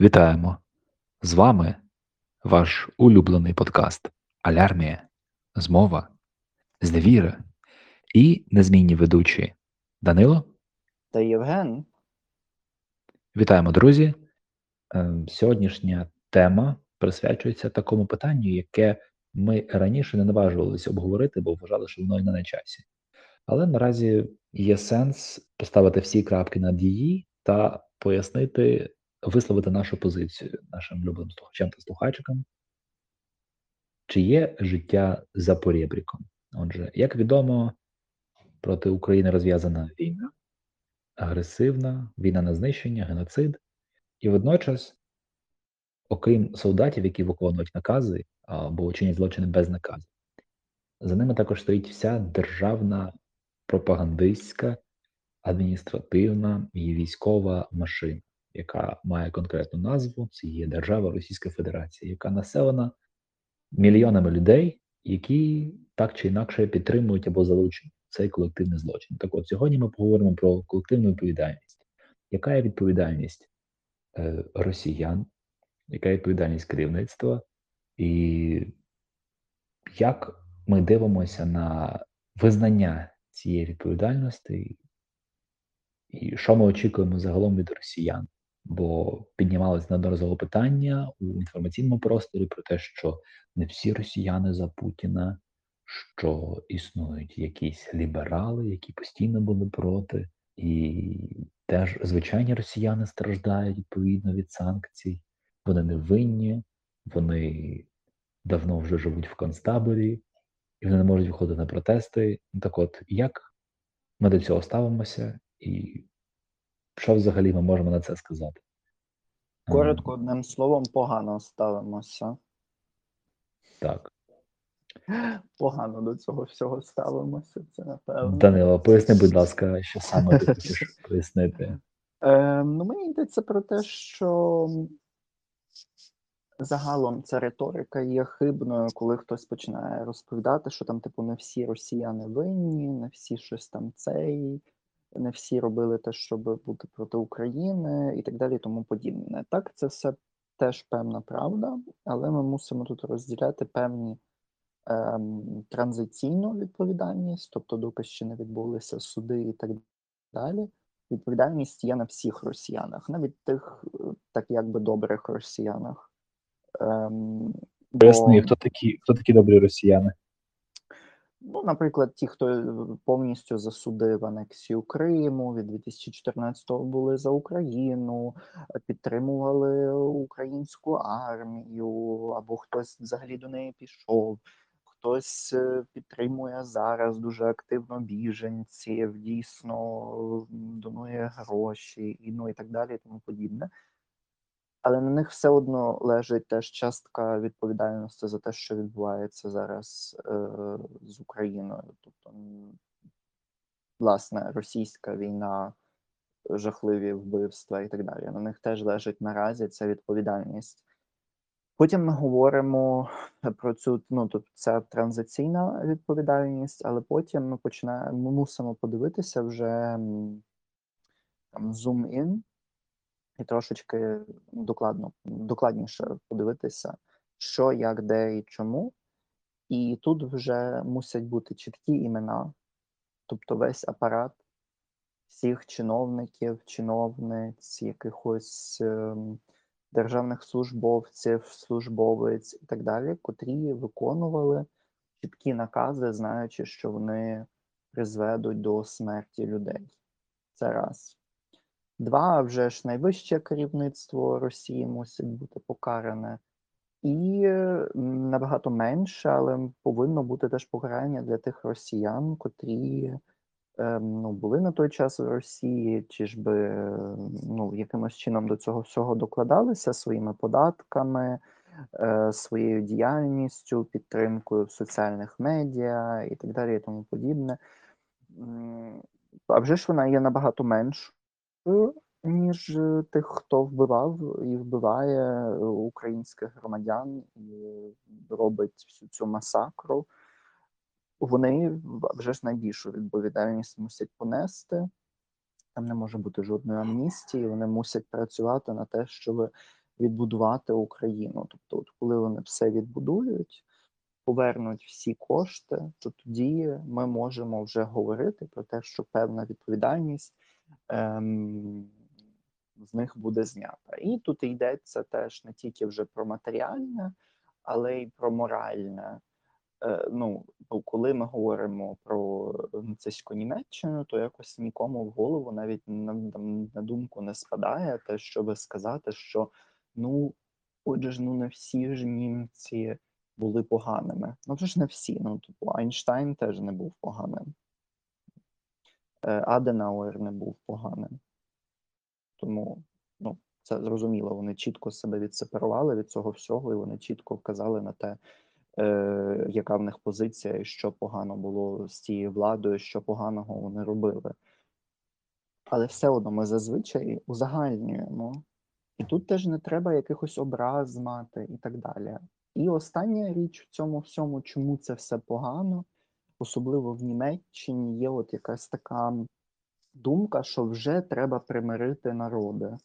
Вітаємо! З вами ваш улюблений подкаст Алярмія, Змова, Зневіра і незмінні ведучі Данило. Та Євген. Вітаємо, друзі! Е, Сьогоднішня тема присвячується такому питанню, яке ми раніше не наважувалися обговорити, бо вважали, що воно і не на часі. Але наразі є сенс поставити всі крапки над її та пояснити, висловити нашу позицію нашим любим слухачам та слухачкам, чи є життя за поребріком. Отже, як відомо, проти України розв'язана війна, агресивна, війна на знищення, геноцид, і водночас, окрім солдатів, які виконують накази або чинять злочини без наказу, за ними також стоїть вся державна пропагандистська, адміністративна і військова машина, яка має конкретну назву: це є держава Російська Федерація, яка населена мільйонами людей, які так чи інакше підтримують або залучені цей колективний злочин. Так от сьогодні ми поговоримо про колективну відповідальність. Яка є відповідальність е, росіян, яка є відповідальність керівництва, і як ми дивимося на визнання цієї відповідальності, і що ми очікуємо загалом від росіян? Бо піднімалось неодноразово питання у інформаційному просторі про те, що не всі росіяни за Путіна, що існують якісь ліберали, які постійно були проти, і теж звичайні росіяни страждають відповідно від санкцій. Вони не винні, вони давно вже живуть в концтаборі, і вони не можуть виходити на протести. Так от, як ми до цього ставимося, і що взагалі ми можемо на це сказати? Коротко, одним словом, погано ставимося. Так. Погано до цього всього ставимося, це напевно. Данило, поясни, будь ласка, що саме ти хочеш пояснити? Е, ну, мені йдеться про те, що загалом ця риторика є хибною, коли хтось починає розповідати, що там, типу, не всі росіяни винні, не всі щось там цей, не всі робили те, щоб бути проти України і так далі, і тому подібне. Так, це все теж певна правда, але ми мусимо тут розділяти певні ем, транзиційну відповідальність, тобто, доки ще не відбулися суди і так далі. Відповідальність є на всіх росіянах, навіть тих, так якби добрих росіянах. Ем, Поясни, бо- хто такі, хто такі добрі росіяни? Ну, наприклад, ті, хто е, повністю засудив анексію Криму, від 2014-го були за Україну, е, підтримували українську армію, або хтось взагалі до неї пішов, хтось е, підтримує зараз дуже активно біженців, дійсно донує гроші, і ну і так далі, і тому подібне. Але на них все одно лежить теж частка відповідальності за те, що відбувається зараз е, з Україною. Тобто, власне, російська війна, жахливі вбивства і так далі. На них теж лежить наразі ця відповідальність. Потім ми говоримо про цю, ну тобто це транзиційна відповідальність, але потім ми починаємо, ми мусимо подивитися вже там зум-ін і трошечки докладно, докладніше подивитися, що, як, де і чому. І тут вже мусять бути чіткі імена, тобто весь апарат всіх чиновників, чиновниць, якихось ем, державних службовців, службовиць і так далі, котрі виконували чіткі накази, знаючи, що вони призведуть до смерті людей. Це раз. Два, вже ж найвище керівництво Росії мусить бути покаране. І набагато менше, але повинно бути теж покарання для тих росіян, котрі ем, ну, були на той час в Росії, чи ж би ну, якимось чином до цього всього докладалися своїми податками, е, своєю діяльністю, підтримкою в соціальних медіа і так далі, і тому подібне. А вже ж вона є набагато меншою, ніж е, тих, хто вбивав і вбиває е, українських громадян і робить всю цю масакру. Вони вже ж найбільшу відповідальність мусять понести. Там не може бути жодної амністії. Вони мусять працювати на те, щоб відбудувати Україну. Тобто, от коли вони все відбудують, повернуть всі кошти, то тоді ми можемо вже говорити про те, що певна відповідальність з них буде знята. І тут йдеться теж не тільки вже про матеріальне, але й про моральне. Е, ну, коли ми говоримо про нацистську Німеччину, то якось нікому в голову навіть на, на думку не спадає те, щоб сказати, що ну, отже ж, ну не всі ж німці були поганими. Ну, вже ж не всі. Ну, типу, Айнштайн теж не був поганим. Е, Аденауер не був поганим. Тому, ну, це зрозуміло, вони чітко себе відсепарували від цього всього, і вони чітко вказали на те, е, яка в них позиція, і що погано було з цією владою, що поганого вони робили. Але все одно ми зазвичай узагальнюємо. І тут теж не треба якихось образ мати і так далі. І остання річ в цьому всьому, чому це все погано, особливо в Німеччині, є от якась така думка, що вже треба примирити народи.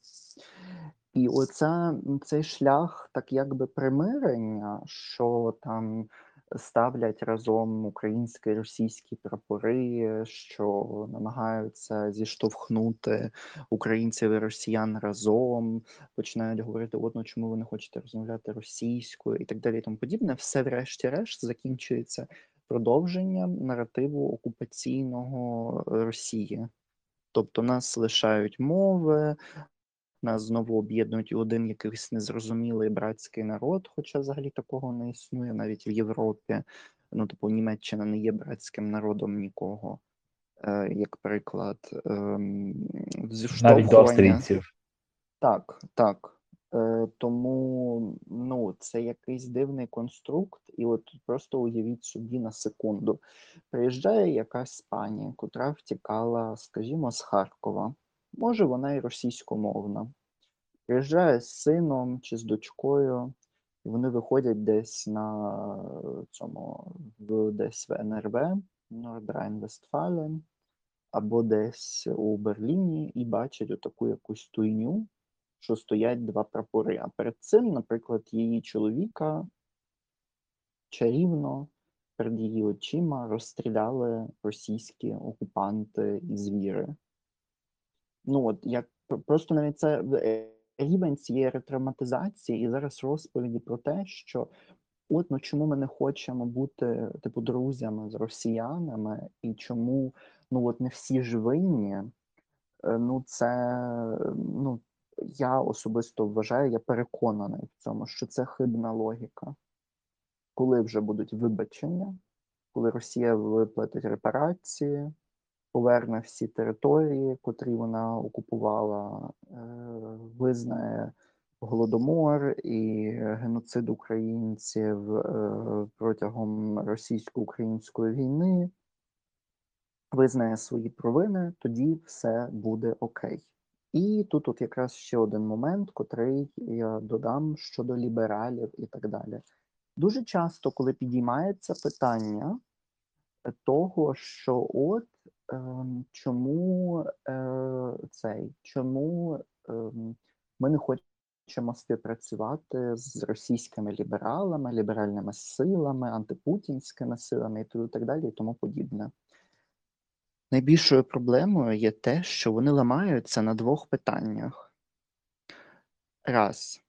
І оця, цей шлях, так якби примирення, що там ставлять разом українські і російські прапори, що намагаються зіштовхнути українців і росіян разом, починають говорити, от ну чому ви не хочете розмовляти російською і так далі. І тому подібне, все, врешті-решт, закінчується продовженням наративу окупаційного Росії. Тобто нас лишають мови, нас знову об'єднують у один якийсь незрозумілий братський народ, хоча взагалі такого не існує навіть в Європі. Ну, типу, Німеччина не є братським народом нікого. Е, Як приклад, ем, Навіть до австрійців. Так, так. Е, тому ну, це якийсь дивний конструкт, і от просто уявіть собі на секунду. Приїжджає якась пані, котра втікала, скажімо, з Харкова. Може, вона і російськомовна. Приїжджає з сином чи з дочкою, і вони виходять десь на цьому, в десь в НРВ, Нордрайн-Вестфален, або десь у Берліні, і бачать отаку якусь туйню, що стоять два прапори. А перед цим, наприклад, її чоловіка чарівно перед її очима розстріляли російські окупанти і звіри. Ну от як просто навіть це е, рівень цієї ретравматизації і зараз розповіді про те, що от ну чому ми не хочемо бути типу друзями з росіянами, і чому ну от не всі ж винні. Е, Ну, це ну я особисто вважаю, я переконаний в цьому, що це хибна логіка. Коли вже будуть вибачення, коли Росія виплатить репарації, поверне всі території, котрі вона окупувала, е, визнає голодомор і геноцид українців е, протягом російсько-української війни, визнає свої провини, тоді все буде окей. І тут от якраз ще один момент, котрий я додам щодо лібералів і так далі. Дуже часто, коли підіймається питання е, того, що от ем, чому е, цей, чому ем, ми не хочемо співпрацювати з російськими лібералами, ліберальними силами, антипутінськими силами і так далі, і тому подібне. Найбільшою проблемою є те, що вони ламаються на двох питаннях. Раз,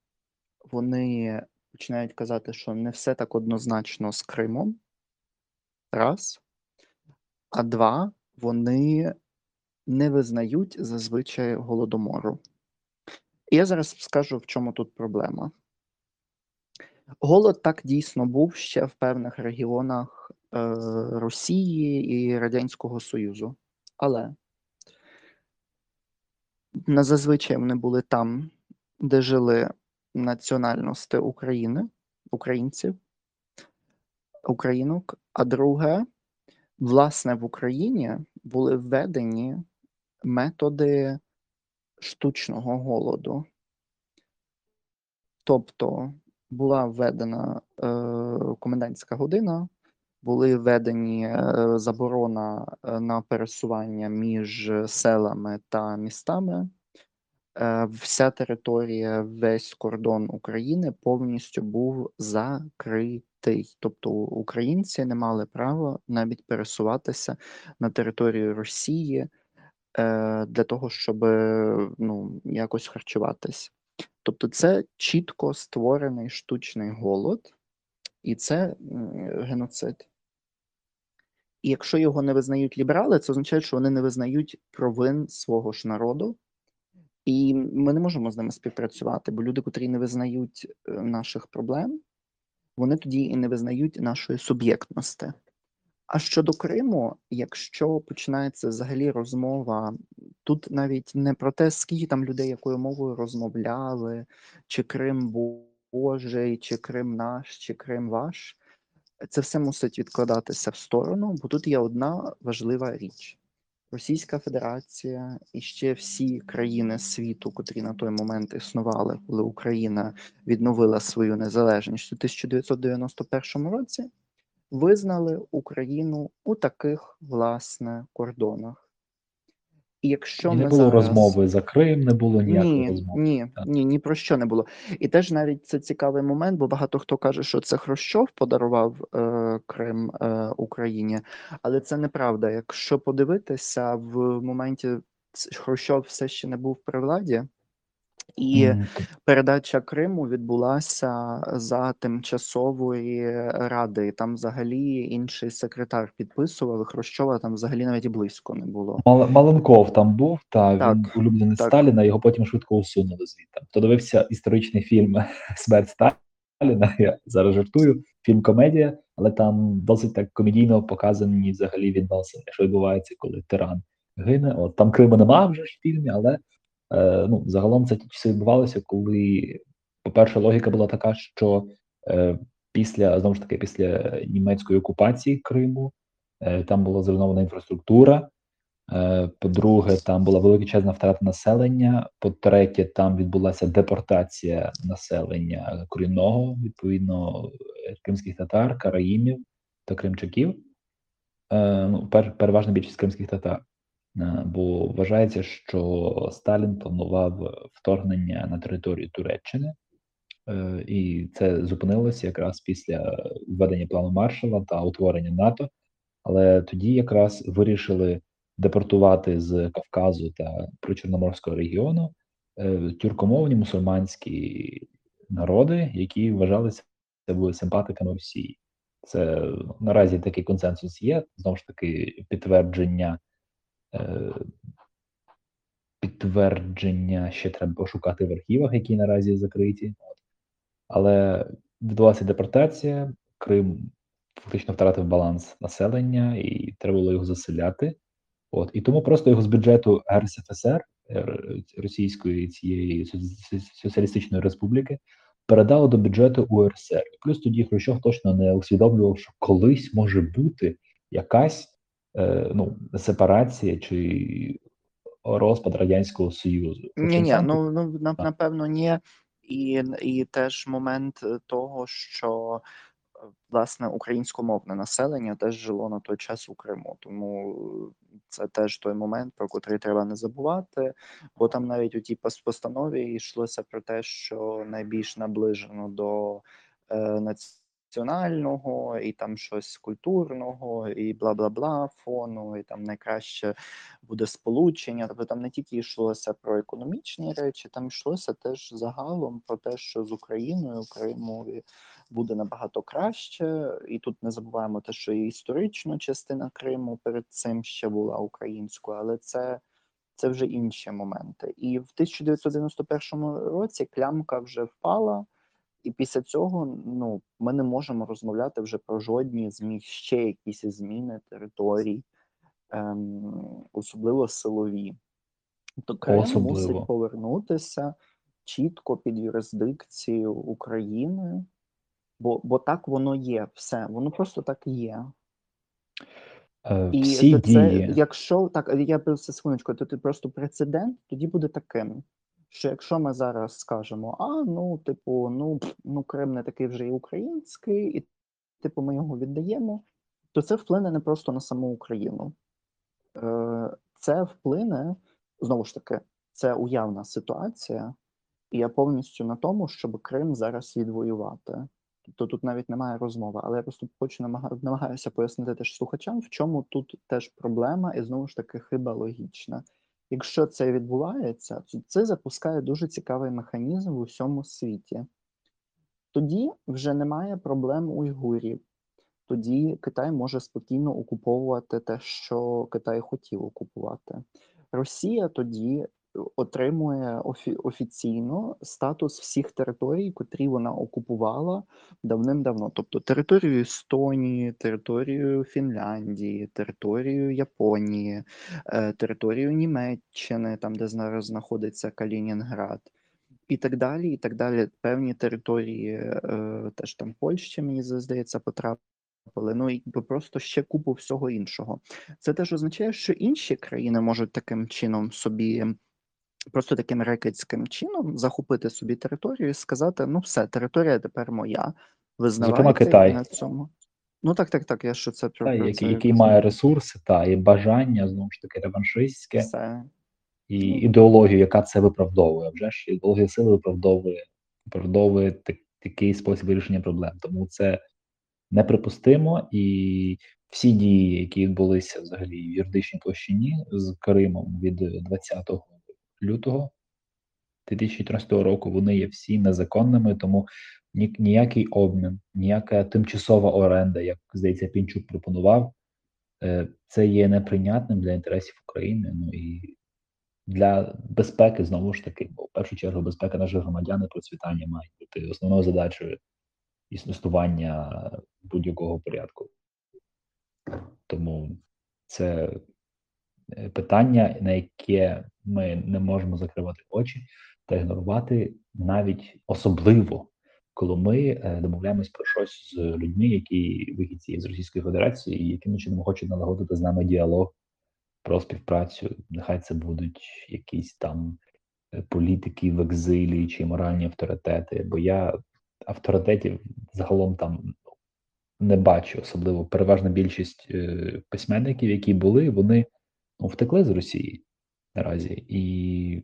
вони починають казати, що не все так однозначно з Кримом. Раз. А два, вони не визнають зазвичай голодомору. Я зараз скажу, в чому тут проблема. Голод так дійсно був ще в певних регіонах Росії і Радянського Союзу. Але на зазвичай вони були там, де жили національності України, українців, українок. А друге, власне, в Україні були введені методи штучного голоду. Тобто була введена е, комендантська година, були введені е, заборона е, на пересування між селами та містами. е, вся територія, весь кордон України повністю був закритий. Тобто українці не мали права навіть пересуватися на територію Росії для того, щоб ну, якось харчуватись. Тобто, це чітко створений штучний голод, і це геноцид. І якщо його не визнають ліберали, це означає, що вони не визнають провин свого ж народу, і ми не можемо з ними співпрацювати, бо люди, котрі не визнають е, наших проблем, вони тоді і не визнають нашої суб'єктності. А щодо Криму, якщо починається взагалі розмова, тут навіть не про те, скільки там людей якою мовою розмовляли, чи Крим Божий, чи Крим наш, чи Крим ваш, це все мусить відкладатися в сторону, бо тут є одна важлива річ. Російська Федерація і ще всі країни світу, котрі на той момент існували, коли Україна відновила свою незалежність у 1991 році, визнали Україну у таких власне кордонах. І якщо І не ми було зараз... розмови за Крим, не було ніякої ні, розмови. ні, Так. ні, ні про що не було. І теж навіть це цікавий момент, бо багато хто каже, що це Хрущов подарував е, Крим е, Україні, але це неправда. Якщо подивитися, в моменті Хрущов все ще не був при владі, і т- передача Криму відбулася за тимчасової ради. Там взагалі інший секретар підписував, і Хрущова там взагалі навіть і близько не було. Мал- Маленков там був, та Так, він улюблений так. Сталіна, його потім швидко усунули звідти. Хто дивився історичний фільм Смерть Сталіна, я зараз жартую, фільм комедія, але там досить так комедійно показані взагалі відносини, що відбувається, коли тиран гине. От там Криму нема вже ж в фільмі, але ну, загалом це ті часи відбувалося, коли, по-перше, логіка була така, що е, після знову ж таки після німецької окупації Криму е, там була зруйнована інфраструктура. Е, По-друге, там була величезна втрата населення. По-третє, там відбулася депортація населення корінного, відповідно, е, кримських татар, караїмів та кримчаків. Е, Ну, пер, переважна більшість кримських татар. Е, Бо вважається, що Сталін планував вторгнення на територію Туреччини, Е, і це зупинилося якраз після введення плану Маршала та утворення НАТО. Але тоді якраз вирішили депортувати з Кавказу та причорноморського регіону е, тюркомовні мусульманські народи, які вважалися були симпатиками Росії. Це ну, наразі такий консенсус є. Знову ж таки, підтвердження. Е, Підтвердження ще треба пошукати в архівах, які наразі закриті. Але відбулася депортація, Крим фактично втратив баланс населення, і треба було його заселяти. От і тому просто його з бюджету РСФСР Російської цієї соціалістичної республіки передали до бюджету УРСР. Плюс тоді Хрущов точно не усвідомлював, що колись може бути якась е, ну сепарація чи розпад радянського союзу. Ні, ні, ну, ну напевно, ні. І, і теж момент е, того, що е, власне українськомовне населення теж жило на той час у Криму. Тому е, це теж той момент, про котрий треба не забувати. Бо там навіть у тій постанові йшлося про те, що найбільш наближено до е, національного і там щось культурного, і бла бла бла фону, і там найкраще буде сполучення. Тобто там не тільки йшлося про економічні речі, там йшлося теж загалом про те, що з Україною Кримові буде набагато краще. І тут не забуваємо те, що і історична частина Криму перед цим ще була українською, але це. Це вже інші моменти. І в 1991 році клямка вже впала, і після цього ну, ми не можемо розмовляти вже про жодні змі... ще якісь зміни територій, ем, особливо силові. Тобто Крим Особливо. мусить повернутися чітко під юрисдикцію України, бо, бо так воно є, все, воно просто так є. е, І всі це, дії. якщо так, я все секундочку, то ти просто прецедент тоді буде таким. Що якщо ми зараз скажемо, а ну, типу, ну, ну Крим не такий вже і український, і типу ми його віддаємо, то це вплине не просто на саму Україну. Е, Це вплине знову ж таки це уявна ситуація, і я повністю на тому, щоб Крим зараз відвоювати. Тобто тут навіть немає розмови, але я просто хочу намага- намагаюся пояснити теж слухачам, в чому тут теж проблема, і знову ж таки хиба логічна. Якщо це відбувається, то це запускає дуже цікавий механізм в усьому світі. Тоді вже немає проблем уйгурів. Тоді Китай може спокійно окуповувати те, що Китай хотів окупувати. Росія тоді отримує офі- офіційно статус всіх територій, котрі вона окупувала давним-давно. Тобто територію Естонії, територію Фінляндії, територію Японії, е, територію Німеччини, там де зараз знаходиться Калінінград. І так далі, і так далі. Певні території е, теж там Польщі, мені здається, потрапили. Ну і просто ще купу всього іншого. Це теж означає, що інші країни можуть таким чином собі, просто таким рекетським чином захопити собі територію і сказати: ну все, територія тепер моя. Визнавайте Китай. на цьому. Ну так, так, так. Я що це про який, який має ресурси та і бажання знову ж таки реваншистське, все. і Ну. ідеологію, яка це виправдовує. Вже ж ідеологія сили виправдовує, виправдовує так- такий спосіб вирішення проблем. Тому це неприпустимо, і всі дії, які відбулися взагалі в юридичній площині з Кримом від 20 лютого 2014 року, вони є всі незаконними, тому ні, ніякий обмін, ніяка тимчасова оренда, як здається, Пінчук пропонував, е, це є неприйнятним для інтересів України. Ну і для безпеки знову ж таки, бо в першу чергу безпека наших громадян і процвітання мають бути основною задачею існування будь-якого порядку. Тому це питання, на яке ми не можемо закривати очі та ігнорувати навіть особливо, коли ми е, домовляємось про щось з людьми, які вихідці з Російської Федерації, і яким чином хочуть налагодити з нами діалог про співпрацю. Нехай це будуть якісь там е, політики в екзилі чи моральні авторитети. Бо я авторитетів загалом там не бачу, особливо переважна більшість е, письменників, які були, вони ну, втекли з Росії наразі. І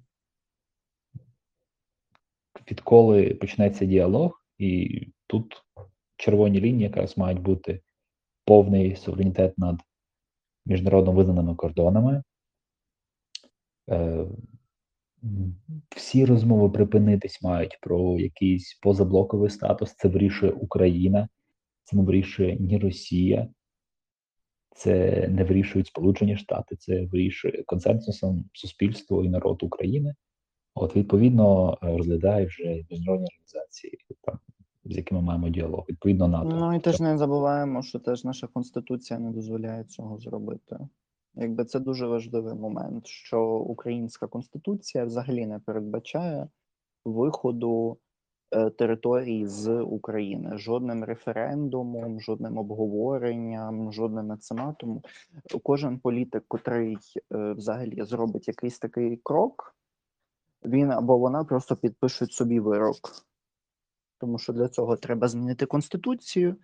відколи почнеться діалог, і тут червоні лінії якраз мають бути повний суверенітет над міжнародно визнаними кордонами. Е, всі розмови припинитись мають про якийсь позаблоковий статус. Це вирішує Україна, це не вирішує ні Росія, це не вирішують Сполучені Штати, це вирішує консенсусом суспільство і народ України. От відповідно е, розглядає вже міжнародні організації, там з якими маємо діалог. Відповідно, НАТО. Ну і теж не забуваємо, що теж наша конституція не дозволяє цього зробити. Якби це дуже важливий момент, що українська конституція взагалі не передбачає виходу територій з України жодним референдумом, жодним обговоренням, жодним ацематом. Кожен політик, котрий е, взагалі зробить якийсь такий крок, він або вона просто підпишуть собі вирок. Тому що для цього треба змінити конституцію.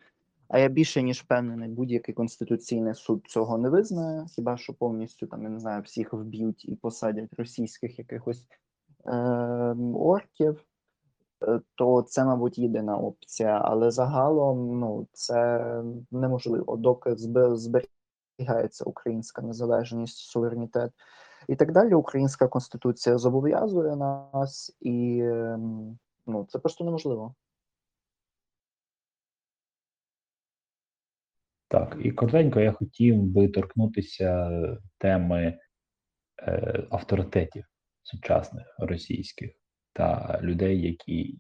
А я більше ніж впевнений, будь-який конституційний суд цього не визнає, хіба що повністю там я не знаю, всіх вб'ють і посадять російських якихось е, орків, е, то це, мабуть, єдина опція. Але загалом ну, це неможливо, доки зберігається українська незалежність, суверенітет і так далі. Українська конституція зобов'язує нас, і ем, ну, це просто неможливо. Так, і коротенько я хотів би торкнутися теми е, авторитетів сучасних російських та людей, які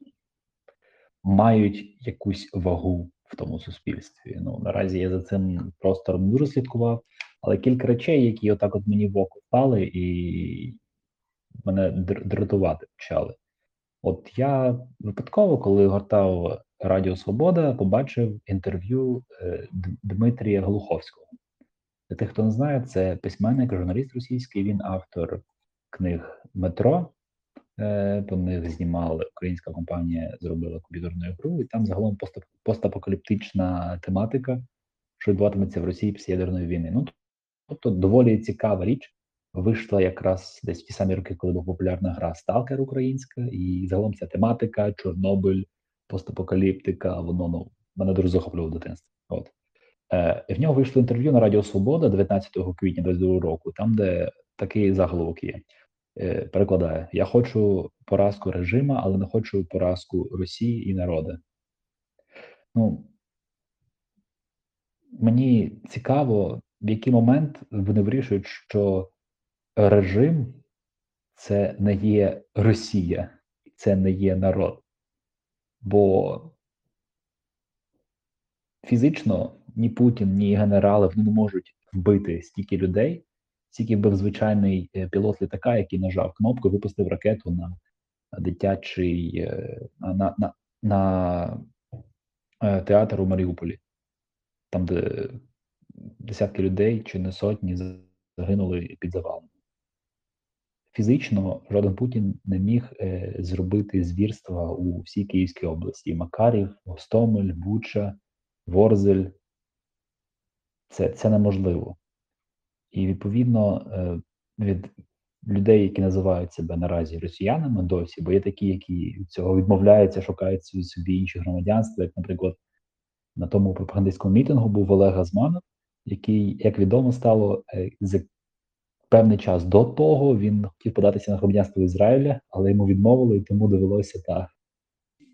мають якусь вагу в тому суспільстві. Ну наразі я за цим простором дуже слідкував, але кілька речей, які отак от мені в око впали, і мене дратувати почали. От я випадково, коли гортав Радіо Свобода, побачив інтерв'ю е, Дмитрія Глуховського. Для тих, хто не знає, це письменник, журналіст російський. Він автор книг Метро. Е, По них знімали українська компанія, зробила комп'ютерну гру, і там загалом пост- постапокаліптична тематика, що відбуватиметься в Росії після ядерної війни. Ну тобто доволі цікава річ. вийшла якраз десь в ті самі роки, коли була популярна гра Сталкер українська, і загалом ця тематика, Чорнобиль, постапокаліптика, воно ну, мене дуже захоплювало в дитинстві. От. Е, в нього вийшло інтерв'ю на Радіо Свобода 19 квітня 22 року, там, де такий заголовок є. Е, перекладає: Я хочу поразку режима, але не хочу поразку Росії і народи. Ну, мені цікаво, в який момент вони вирішують, що режим це не є Росія, це не є народ. Бо фізично ні Путін, ні генерали вони не можуть вбити стільки людей, стільки вбив звичайний е, пілот літака, який нажав кнопку, випустив ракету на дитячий е, на, на, на е, театр у Маріуполі, там, де десятки людей чи не сотні загинули під завалом. Фізично жоден Путін не міг зробити звірства у всій Київській області: Макарів, Гостомель, Буча, Ворзель. Це це неможливо. І відповідно е, від людей, які називають себе наразі росіянами досі, бо є такі, які від цього відмовляються, шукають собі інші громадянства, як, наприклад, на тому пропагандистському мітингу був Олег Газманов, який, як відомо стало, е, за певний час до того він хотів податися на громадянство Ізраїля, але йому відмовили, і тому довелося та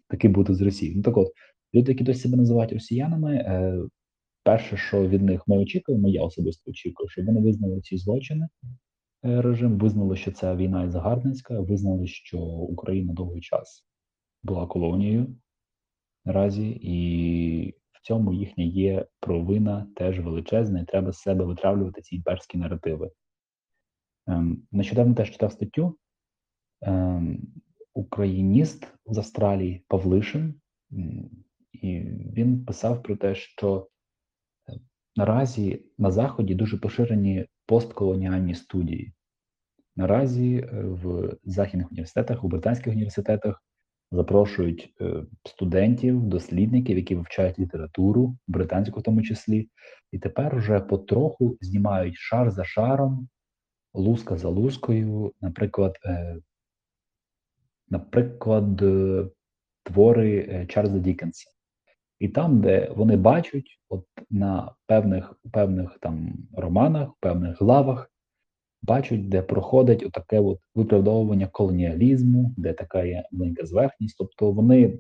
таки бути з Росії. Ну так от, люди, які досі себе називають росіянами, е, перше, що від них ми очікуємо, я особисто очікую, щоб вони визнали ці злочини. Е, режим визнали, що це війна і загарбницька, визнали, що Україна довгий час була колонією наразі, і в цьому їхня є провина теж величезна, і треба з себе витравлювати ці імперські наративи. Ем, нещодавно теж читав статтю ем, україніст з Австралії Павлишин, і він писав про те, що наразі на Заході дуже поширені постколоніальні студії. Наразі е, в західних університетах, у британських університетах запрошують е, студентів, дослідників, які вивчають літературу, британську в тому числі, і тепер вже потроху знімають шар за шаром, лузка за лузкою, наприклад, е, наприклад, твори Чарльза Дікенса. І там, де вони бачать, от на певних певних там романах, певних главах, бачать, де проходить отаке от виправдовування колоніалізму, де така є маленька зверхність. Тобто вони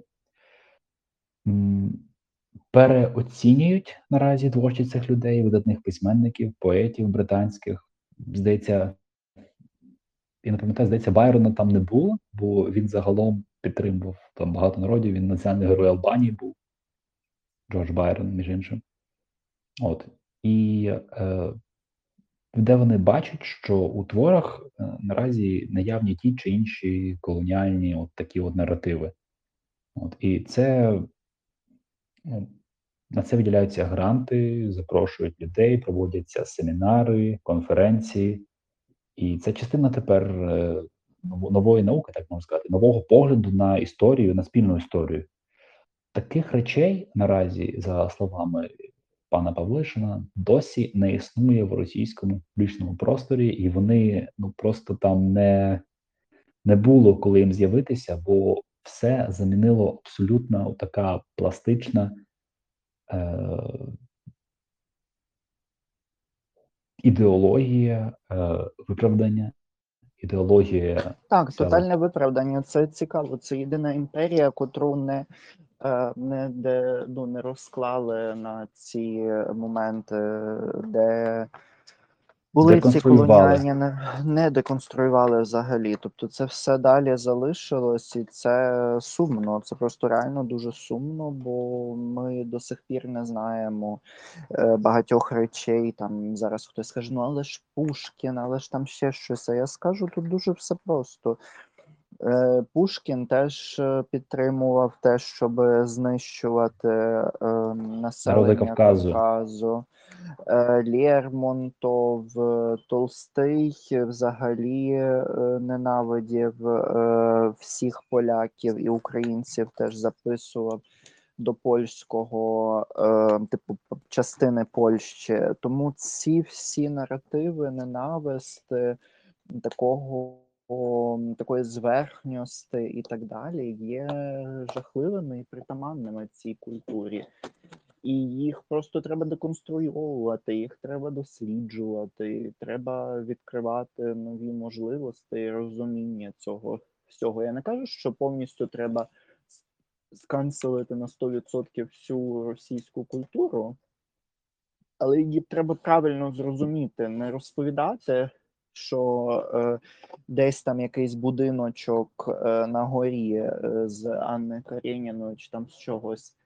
переоцінюють наразі творчість цих людей, видатних письменників, поетів британських. Здається, я не пам'ятаю, здається, Байрона там не було, бо він загалом підтримував там багато народів. Він національний герой Албанії був. Джордж Байрон, між іншим. От. І е, де вони бачать, що у творах е, наразі наявні ті чи інші колоніальні от такі от наративи. От. І це ну, на це виділяються гранти, запрошують людей, проводяться семінари, конференції. І це частина тепер е, нової науки, так можна сказати, нового погляду на історію, на спільну історію. Таких речей наразі, за словами пана Павлишина, досі не існує в російському публічному просторі, і вони ну просто там не не було коли їм з'явитися, бо все замінило абсолютно така пластична е, ідеологія е, виправдання. Ідеологія так, тотальне виправдання. Це цікаво. Це єдина імперія, котру не не де ну не розклали на ці моменти, де були ці колоніальні, не, не деконструювали взагалі. Тобто, це все далі залишилось, і це сумно. Це просто реально дуже сумно, бо ми до сих пір не знаємо е, багатьох речей. Там зараз хтось скаже, ну але ж Пушкін, але ж там ще щось. А я скажу тут дуже все просто. Е, Пушкін теж е, підтримував те, щоб знищувати е, населення Кавказу. Кавказу. Лермонтов, Толстий взагалі ненавидів всіх поляків і українців теж записував до польського, типу, частини Польщі. Тому ці всі наративи ненависти такого такої зверхньості і так далі є жахливими і притаманними цій культурі. І їх просто треба деконструйовувати, їх треба досліджувати, треба відкривати нові можливості і розуміння цього всього. Я не кажу, що повністю треба сканцелити на 100% всю російську культуру, але її треба правильно зрозуміти, не розповідати, що е, десь там якийсь будиночок е, на горі е, з Анни Карєніною чи там з чогось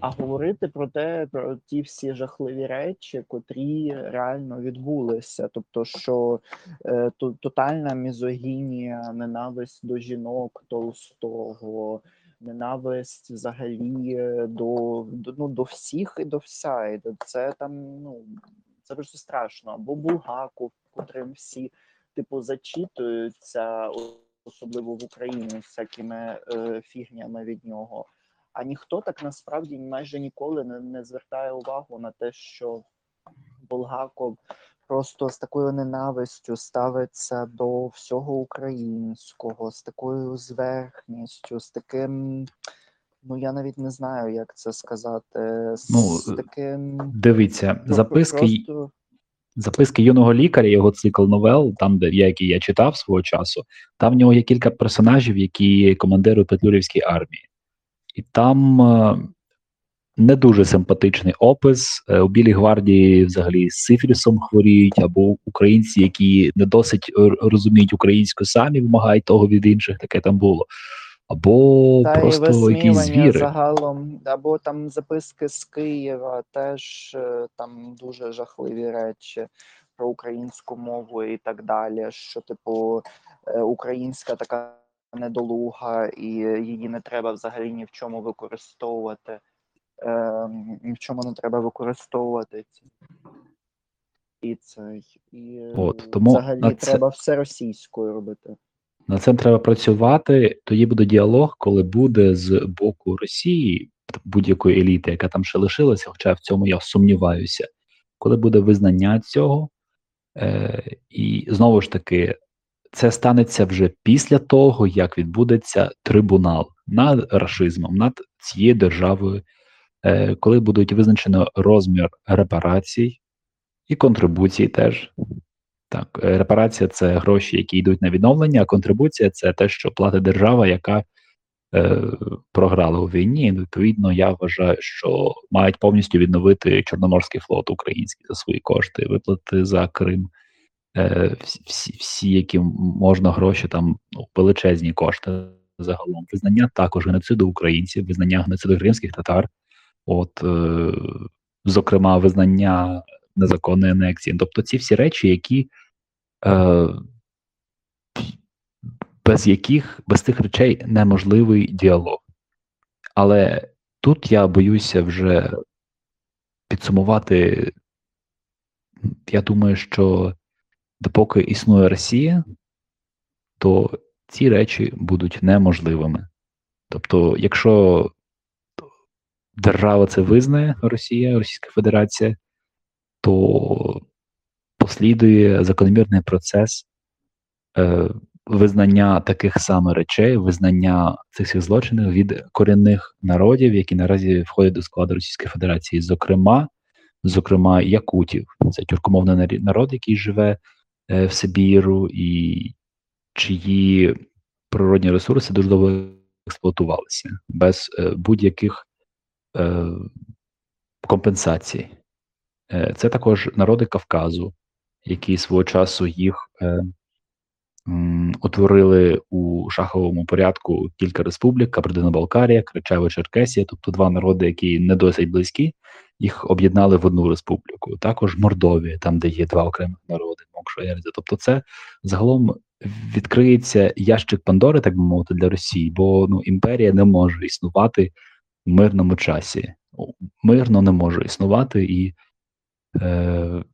а говорити про те, про ті всі жахливі речі, котрі реально відбулися. Тобто, що е, то, тотальна мізогінія, ненависть до жінок Толстого, ненависть взагалі до до, ну, до всіх і до вся. І це там ну це просто страшно. Або Булгаков, котрим всі типу зачитуються, особливо в Україні всякими е, фігнями від нього. А ніхто так насправді майже ніколи не, не звертає увагу на те, що Булгаков просто з такою ненавистю ставиться до всього українського, з такою зверхністю, з таким. Ну, я навіть не знаю, як це сказати. З ну, таким Дивіться, записки просто... записки юного лікаря, його цикл новел, там, де я який я читав свого часу, там в нього є кілька персонажів, які командири Петлюрівської армії і там е, не дуже симпатичний опис. Е, у Білій гвардії взагалі з сифілісом хворіють, або українці, які не досить розуміють українську самі, вимагають того від інших, таке там було. Або Та просто якісь звіри. загалом, або там записки з Києва, теж е, там дуже жахливі речі про українську мову і так далі. Що, типу, українська така недолуга, і її не треба взагалі ні в чому використовувати. Е, ні в чому не треба використовувати ці. І це і От, тому взагалі це... треба все російською робити. Над цим треба працювати. Тоді буде діалог, коли буде з боку Росії будь-якої еліти, яка там ще лишилася, хоча в цьому я сумніваюся, коли буде визнання цього, е, і знову ж таки це станеться вже після того, як відбудеться трибунал над рашизмом, над цією державою, е, коли будуть визначено розмір репарацій і контрибуцій теж. Так, е, репарація це гроші, які йдуть на відновлення, а контрибуція це те, що платить держава, яка е, програла у війні. І, відповідно, я вважаю, що мають повністю відновити Чорноморський флот український за свої кошти, виплати за Крим. Е, всі, всі, які можна гроші, там ну, величезні кошти загалом. Визнання також геноциду українців, визнання геноциду кримських татар, от, е, зокрема, визнання незаконної анексії. Тобто ці всі речі, які е, без яких без цих речей неможливий діалог. Але тут я боюся вже підсумувати. Я думаю, що допоки існує Росія, то ці речі будуть неможливими. Тобто, якщо держава це визнає Росія, Російська Федерація, то послідує закономірний процес е, визнання таких саме речей, визнання цих всіх злочинів від корінних народів, які наразі входять до складу Російської Федерації, зокрема, зокрема, якутів, це тюркомовний народ, який живе Е, в Сибіру, і чиї природні ресурси дуже довго експлуатувалися без е, будь-яких е, компенсацій. Це також народи Кавказу, які свого часу їх утворили у шаховому порядку кілька республік: Кабардино-Балкарія, Кричаво-Черкесія, тобто два народи, які не досить близькі, їх об'єднали в одну республіку. Також Мордовія, там де є два окремих народи, Мокшоєрзя. Тобто, це загалом відкриється ящик Пандори, так би мовити, для Росії, бо ну імперія не може існувати в мирному часі. Мирно не може існувати і. Е,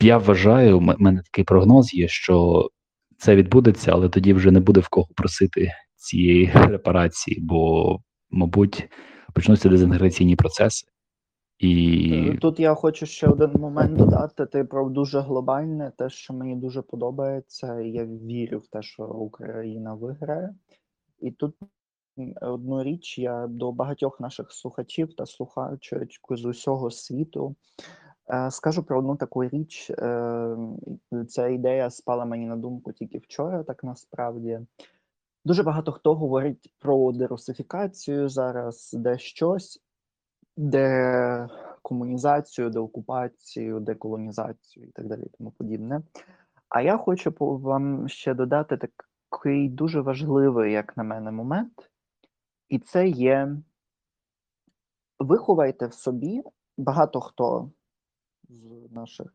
я вважаю, у мене такий прогноз є, що це відбудеться, але тоді вже не буде в кого просити цієї репарації, бо, мабуть, почнуться дезінтеграційні процеси. І Е, Тут я хочу ще один момент додати. Ти про дуже глобальне, те, що мені дуже подобається, я вірю в те, що Україна виграє. І тут одну річ я до багатьох наших слухачів та слухачок з усього світу е, скажу про одну таку річ. Е, Ця ідея спала мені на думку тільки вчора, так насправді. Дуже багато хто говорить про дерусифікацію зараз, де щось, де комунізацію, деокупацію, деколонізацію і так далі, тому подібне. А я хочу вам ще додати такий дуже важливий, як на мене, момент, і це є виховайте в собі багато хто з наших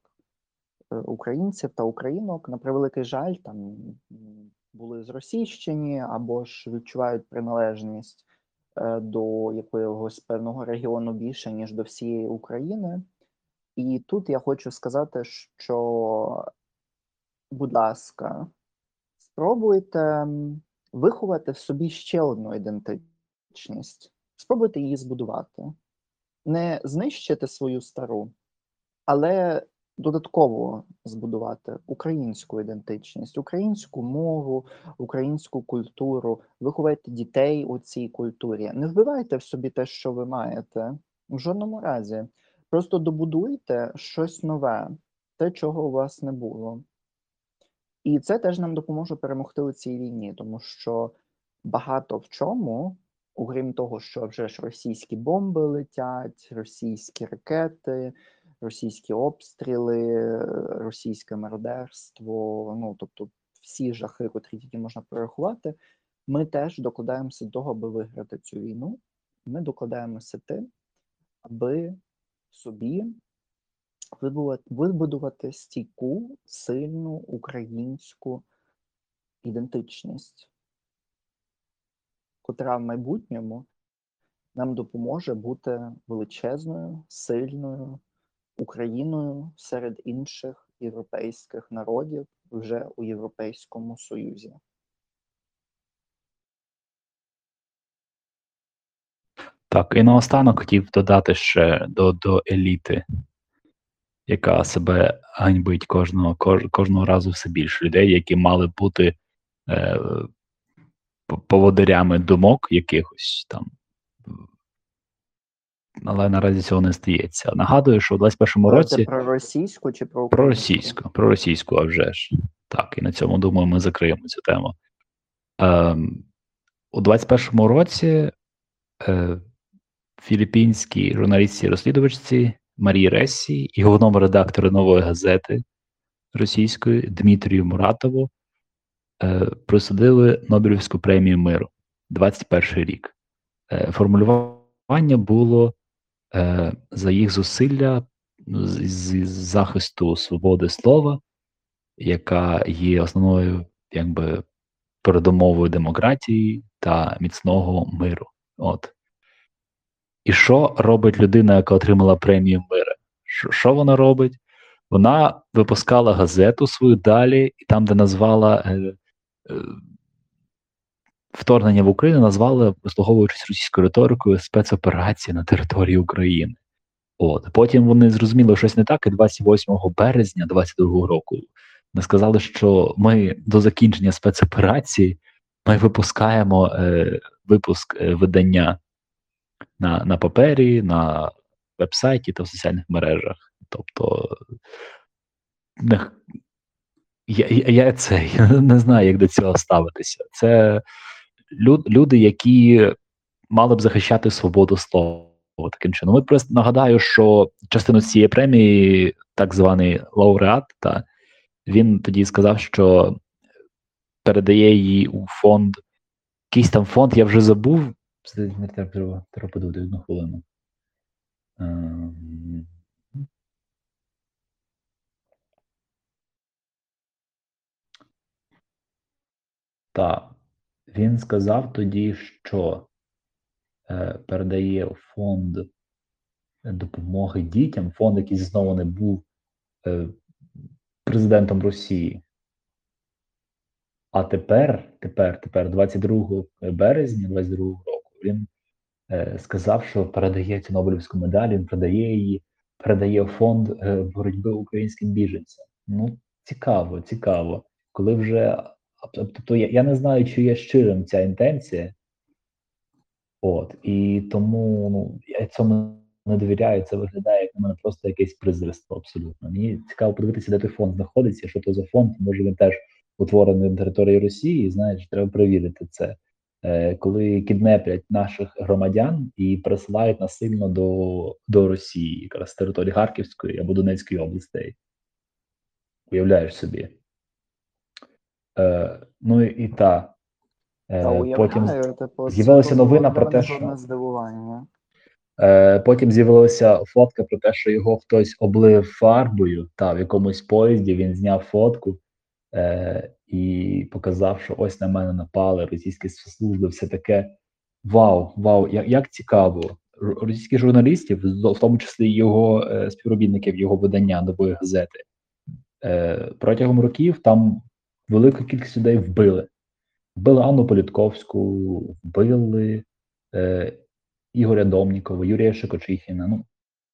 е, українців та українок, на превеликий жаль, там були зросійщені або ж відчувають приналежність е, до якогось певного регіону більше, ніж до всієї України. І тут я хочу сказати, що, будь ласка, спробуйте виховати в собі ще одну ідентичність. Спробуйте її збудувати. Не знищити свою стару, але додатково збудувати українську ідентичність, українську мову, українську культуру, виховайте дітей у цій культурі. Не вбивайте в собі те, що ви маєте, в жодному разі. Просто добудуйте щось нове, те, чого у вас не було. І це теж нам допоможе перемогти у цій війні, тому що багато в чому, окрім того, що вже ж російські бомби летять, російські ракети, російські обстріли, російське мародерство, ну тобто всі жахи, котрі тільки можна порахувати, ми теж докладаємося до того, аби виграти цю війну. Ми докладаємося тим, аби собі вибудувати стійку, сильну українську ідентичність, котра в майбутньому нам допоможе бути величезною, сильною Україною серед інших європейських народів вже у Європейському Союзі. так, і наостанок хотів додати ще до, до еліти, яка себе ганьбить кожного, кож, кожного разу все більше людей, які мали бути е, поводирями думок якихось там. Але наразі цього не стається. Нагадую, що у 21-му Це році про російську чи про про російську, про російську, а вже ж. Так, і на цьому думаю, ми закриємо цю тему. Ем, у 21-му році е, філіппінській журналістці-розслідувачці Марії Ресі і головному редактору нової газети російської Дмитрію Муратову присудили Нобелівську премію миру 21 рік. Е, формулювання було е, за їх зусилля ну, з, захисту свободи слова, яка є основною якби передумовою демократії та міцного миру. От. І що робить людина, яка отримала премію мира? Що, вона робить? Вона випускала газету свою далі, і там, де назвала е, е, вторгнення в Україну, назвали, вислуговуючись російською риторикою, спецоперації на території України. От потім вони зрозуміли, що щось не так, і 28 березня 22 року ми сказали, що ми до закінчення спецоперації ми випускаємо е, випуск е, видання на, на папері, на вебсайті та в соціальних мережах. Тобто, я, я, це я не знаю, як до цього ставитися. Це люд, люди, які мали б захищати свободу слова таким чином. От просто нагадаю, що частину цієї премії, так званий лауреат, та він тоді сказав, що передає її у фонд. Якийсь там фонд, я вже забув. Треба, подумати одну хвилину. Так, він сказав тоді, що е, передає фонд допомоги дітям, фонд, який заснований був е, президентом Росії. А тепер, тепер, тепер, 22 березня 22 року, він е, сказав, що передає цю Нобелівську медаль, він передає її, передає фонд е, боротьби українським біженцям. Ну, цікаво, цікаво. Коли вже тобто я, я не знаю, чи є щирим ця інтенція. От, і тому ну, я цьому не довіряю. Це виглядає як на мене просто якесь презирство абсолютно. Мені цікаво подивитися, де той фонд знаходиться, що то за фонд, може він теж утворений на території Росії. Знаєш, треба перевірити це. Е, коли кіднеплять наших громадян і пересилають насильно до, до Росії, якраз з території Харківської або Донецької областей. Уявляєш собі. Е, ну і, та. Е, Та потім уявляю, типу, з'явилася новина про те, що- здивування. Е, потім з'явилася фотка про те, що його хтось облив фарбою, та в якомусь поїзді він зняв фотку е, і показав, що ось на мене напали російські спецслужби, все таке. Вау, вау, як, як цікаво. Російських журналістів, в тому числі його е, співробітників його видання нової газети, е, протягом років там велику кількість людей вбили. Вбили Анну Політковську, вбили е, Ігоря Домнікова, Юрія Шикочихіна. Ну,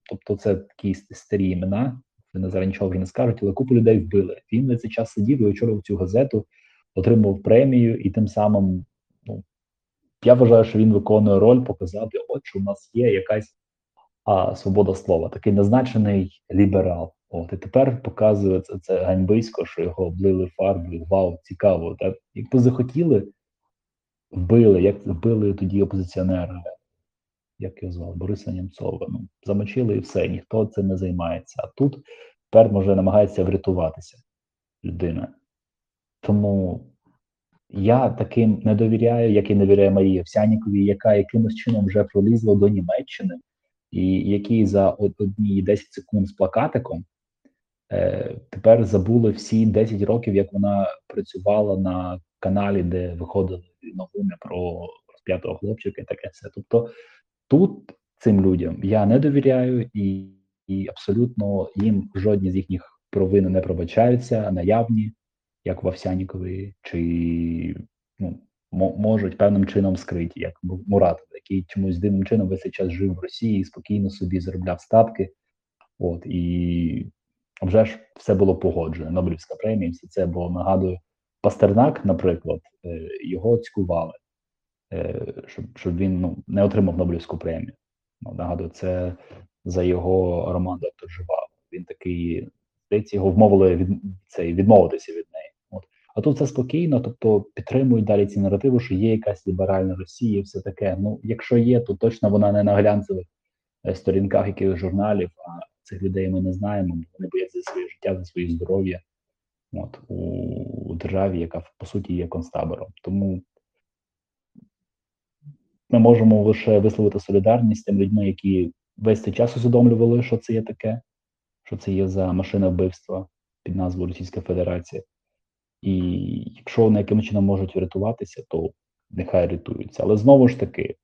тобто, це такі старі імена. Вони зараз нічого вже не скажуть, але купу людей вбили. Він на цей час сидів і очолював цю газету, отримав премію, і тим самим, ну, я вважаю, що він виконує роль показати, от що в нас є якась а, свобода слова, такий назначений ліберал. От і тепер показує це, це ганьбисько, що його облили фарбою. Вау, цікаво. Так якби захотіли, вбили, як вбили тоді опозиціонера, як його звали, Бориса Німцова. Ну, замочили і все, ніхто цим не займається. А тут тепер може намагається врятуватися людина. Тому я таким не довіряю, як і не довіряю Марії Овсяніковій, яка якимось чином вже пролізла до Німеччини, і які за одні 10 секунд з плакатиком тепер забули всі 10 років, як вона працювала на каналі, де виходили новини про розп'ятого хлопчика і таке все. Тобто тут цим людям я не довіряю і, і абсолютно їм жодні з їхніх провин не пробачаються, наявні, як в Овсянікові, чи ну, мо- можуть певним чином скриті, як Му- Муратов, який чомусь дивним чином весь час жив в Росії спокійно собі заробляв статки. От і вже ж все було погоджено. Нобелівська премія, все це було нагадую. Пастернак, наприклад, е, його цькували, е, щоб, щоб він ну, не отримав Нобелівську премію. Ну, нагадую, це за його роман Доктор Живаго. Він такий, здається, його вмовили від цей відмовитися від неї. От. А тут все спокійно, тобто підтримують далі ці наративи, що є якась ліберальна Росія, все таке. Ну, якщо є, то точно вона не на глянцевих е, сторінках якихось журналів, а цих людей ми не знаємо. Вони бояться за своє життя, за своє здоров'я. От у, у державі, яка по суті є концтабором. Тому ми можемо лише висловити солідарність з тими людьми, які весь цей час усвідомлювали, що це є таке, що це є за машина вбивства під назвою Російська Федерація. І якщо вони якимось чином можуть врятуватися, то нехай рятуються. Але знову ж таки,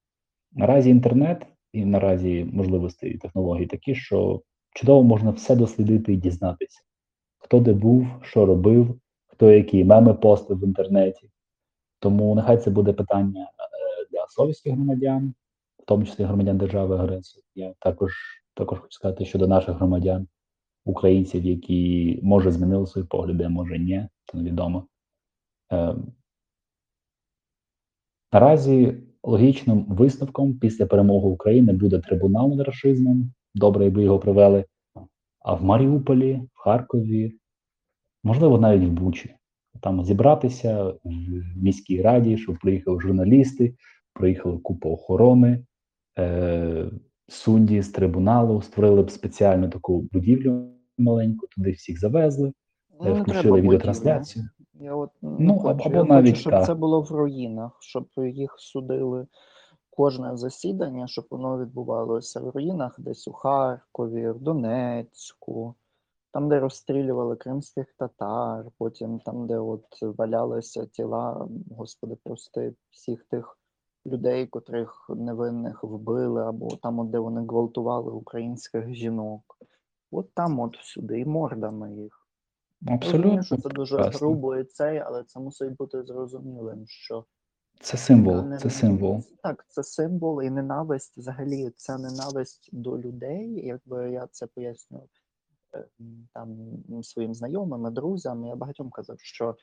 наразі інтернет і наразі можливості і технології такі, що чудово можна все дослідити і дізнатися, хто де був, що робив, хто які меми постив в інтернеті. Тому нехай це буде питання е, для совісті громадян, в тому числі громадян держави агресора. Я також також хочу сказати щодо наших громадян, українців, які може змінили свої погляди, а може ні, це невідомо. Е, Наразі логічним висновком після перемоги України буде трибунал над рашизмом. Добре, якби його провели. А в Маріуполі, в Харкові, можливо, навіть в Бучі. Там зібратися в міській раді, щоб приїхали журналісти, приїхала купа охорони, е, судді з трибуналу створили б спеціальну таку будівлю маленьку, туди всіх завезли, е, Ну, не включили треба відеотрансляцію. Я от не Ну, хочу. або я навіть хочу, щоб так. це було в руїнах, щоб їх судили кожне засідання, щоб воно відбувалося в руїнах, десь у Харкові, в Донецьку, там, де розстрілювали кримських татар, потім там, де от валялися тіла, господи, прости, всіх тих людей, котрих невинних вбили, або там, от, де вони гвалтували українських жінок. От там, от всюди, і мордами їх. Розумію, Абсолютно. що це дуже грубо і цей, але це мусить бути зрозумілим, що Це символ, не це символ. так, це символ і ненависть. Взагалі, ця ненависть до людей, якби я це пояснював е, там своїм знайомим, друзям. Я багатьом казав, що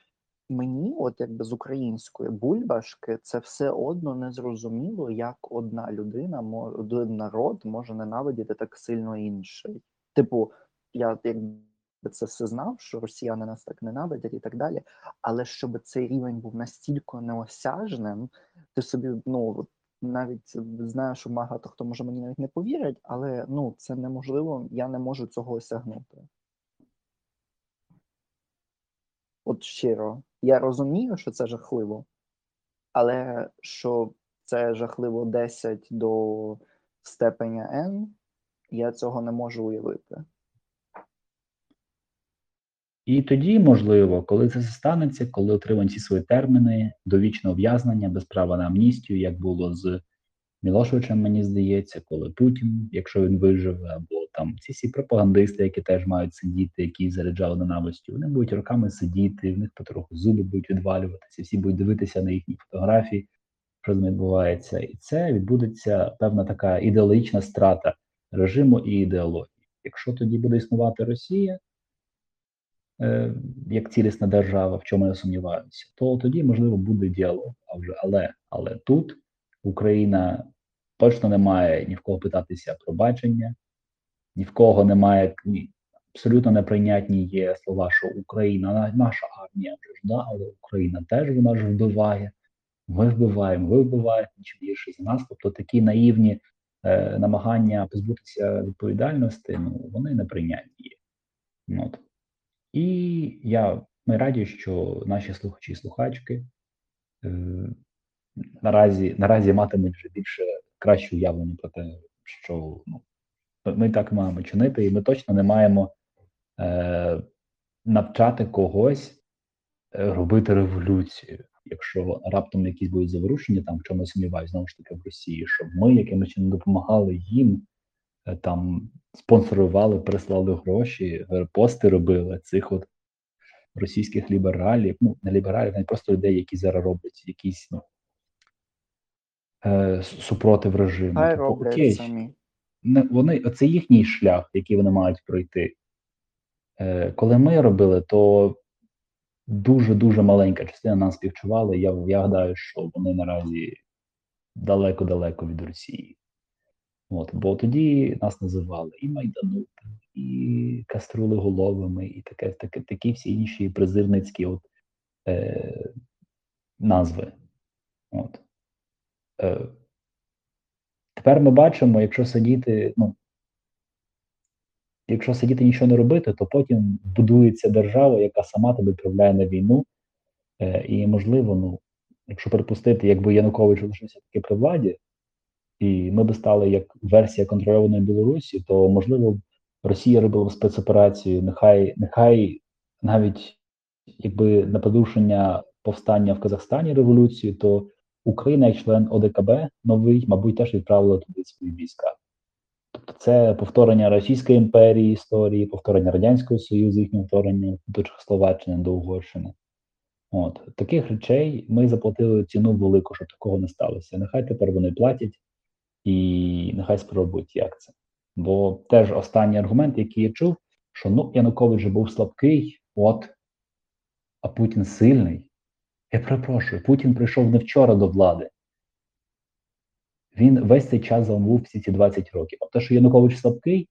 мені, от якби з української бульбашки, це все одно незрозуміло, як одна людина, один народ може ненавидіти так сильно інший. Типу, я якби це все знав, що росіяни нас так ненавидять і так далі. Але щоб цей рівень був настільки неосяжним, ти собі ну навіть знаю, що багато хто може мені навіть не повірить, але ну це неможливо, я не можу цього осягнути. От щиро, я розумію, що це жахливо, але що це жахливо 10 до степеня N, я цього не можу уявити. І тоді, можливо, коли це станеться, коли отримають ці свої терміни довічного ув'язнення без права на амністію, як було з Мілошевичем, мені здається, коли Путін, якщо він виживе, або там ці всі пропагандисти, які теж мають сидіти, які заряджали ненавистю, вони будуть роками сидіти, в них потроху зуби будуть відвалюватися, всі будуть дивитися на їхні фотографії, що з ним відбувається, і це відбудеться певна така ідеологічна страта режиму і ідеології. Якщо тоді буде існувати Росія, як цілісна держава, в чому я сумніваюся, то тоді можливо буде діалог. А вже але але тут Україна точно не має ні в кого питатися про бачення, ні в кого немає ні, абсолютно неприйнятні є слова, що Україна наша армія вже ж да, але Україна теж вона ж вбиває. Ми вбиваємо, ви вбиваєте нічим більше за нас. Тобто такі наївні е, намагання позбутися відповідальності, ну вони неприйнятні є. Ну. І я ми раді, що наші слухачі і слухачки е, наразі, наразі матимуть вже більше краще уявлення про те, що ну, ми так маємо чинити, і ми точно не маємо е, навчати когось е, робити революцію. Якщо раптом якісь будуть заворушення, там в чому я знову ж таки в Росії, щоб ми якимось чином допомагали їм, там спонсорували, прислали гроші, е, пости робили цих от російських лібералів, ну не лібералів, а просто людей, які зараз роблять якісь ну, е, супротив режиму. Хай Типу, роблять окей, самі. не, вони, це їхній шлях, який вони мають пройти. Е, коли ми робили, то дуже-дуже маленька частина нас співчувала. Я, я гадаю, що вони наразі далеко-далеко від Росії. От, бо тоді нас називали і майданутами, і каструлеголовими, і таке, таке, такі всі інші призирницькі от, е, назви. От. Е, тепер ми бачимо, якщо сидіти, ну, якщо сидіти нічого не робити, то потім будується держава, яка сама тебе відправляє на війну. Е, і, можливо, ну, якщо припустити, якби Янукович лишився таки при владі, і ми би стали як версія контрольованої Білорусі, то можливо Росія робила б спецоперацію. Нехай, нехай навіть якби на подушення повстання в Казахстані революцію, то Україна, як член ОДКБ новий, мабуть, теж відправила туди свої війська. Тобто це повторення Російської імперії історії, повторення Радянського Союзу, їхнього вторгнення до Чехословаччини, до Угорщини. От таких речей ми заплатили ціну велику, щоб такого не сталося. Нехай тепер вони платять і нехай спробують, як це. Бо теж останній аргумент, який я чув, що ну Янукович же був слабкий, от, а Путін сильний. Я перепрошую, Путін прийшов не вчора до влади. Він весь цей час замовив всі ці 20 років. А те, що Янукович слабкий,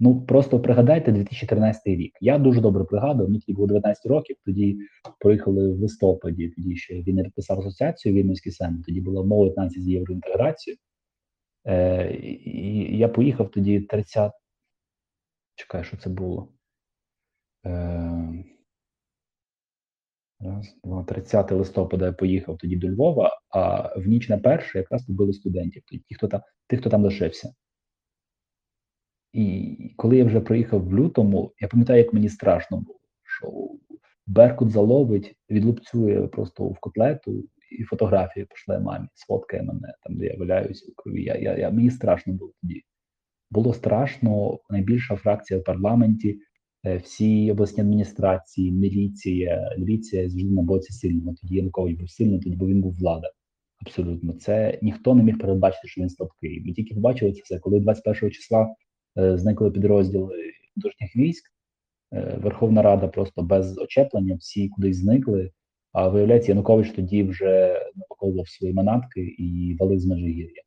ну просто пригадайте 2014 рік. Я дуже добре пригадую, мені тоді було 19 років, тоді поїхали в листопаді, тоді ще він не підписав асоціацію Вільнюський Сен, тоді була молодь нації з євроінтеграцією. Е, і, я поїхав тоді 30. Чекай, що це було? Е, Раз, два, 30 листопада я поїхав тоді до Львова, а в ніч на перше якраз побили студентів, ті, хто там, тих, хто там лишився. І коли я вже приїхав в лютому, я пам'ятаю, як мені страшно було, що Беркут заловить, відлупцює просто в котлету і фотографії пошле мамі, сфоткає мене там, де я валяюся у крові. Я, я, я, Мені страшно було тоді. Було страшно, найбільша фракція в парламенті, е, всі обласні адміністрації, міліція, міліція завжди на боці сильного. Тоді Янукович був сильний, тоді бо він був влада. Абсолютно, це ніхто не міг передбачити, що він слабкий. Ми тільки побачили це все, коли 21 числа е, зникли підрозділи внутрішніх військ. Е, Верховна Рада просто без очеплення, всі кудись зникли. А виявляється, Янукович тоді вже напаковував свої манатки і валив з Межигір'я.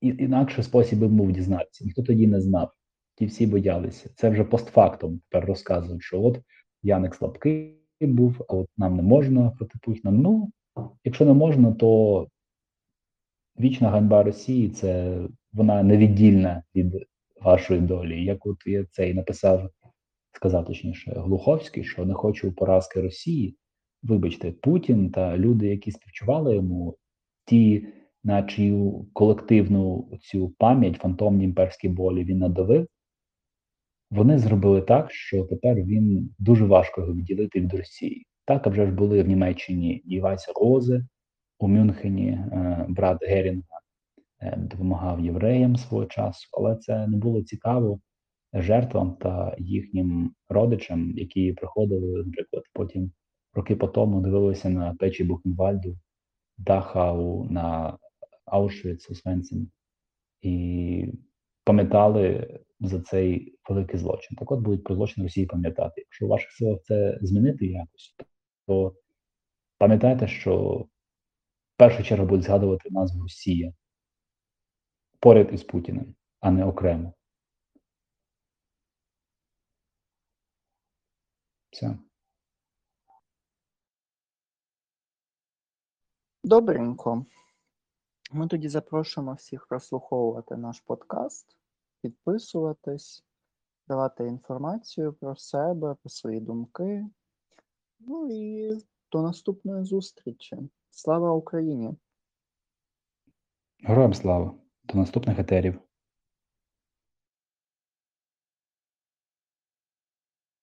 Інакше спосіб був дізнатися. Ніхто тоді не знав. Ті всі боялися. Це вже постфактом тепер розказують, що от Яник слабкий був, а от нам не можна проти Путіна. Ну, якщо не можна, то вічна ганьба Росії це вона невіддільна від вашої долі. Як от я цей написав, сказав точніше, Глуховський, що не хочу поразки Росії. Вибачте, Путін та люди, які співчували йому, ті, на чию колективну цю пам'ять, фантомні імперські болі він надавив, вони зробили так, що тепер він дуже важко його відділити від Росії. Так, а вже ж були в Німеччині і Вася Розе у Мюнхені, е, брат Герінга е, допомагав євреям свого часу, але це не було цікаво жертвам та їхнім родичам, які приходили, наприклад, потім роки по тому дивилися на печі Бухенвальду, Дахау, на Аушвіц, Освенцим і пам'ятали за цей великий злочин. Так от будуть про злочин Росії пам'ятати. Якщо в ваших силах це змінити якось, то пам'ятайте, що в першу чергу будуть згадувати назву Росія поряд із Путіним, а не окремо. Все. Добренько. Ми тоді запрошуємо всіх прослуховувати наш подкаст, підписуватись, давати інформацію про себе, про свої думки. Ну і до наступної зустрічі. Слава Україні! Героям слава! До наступних етерів!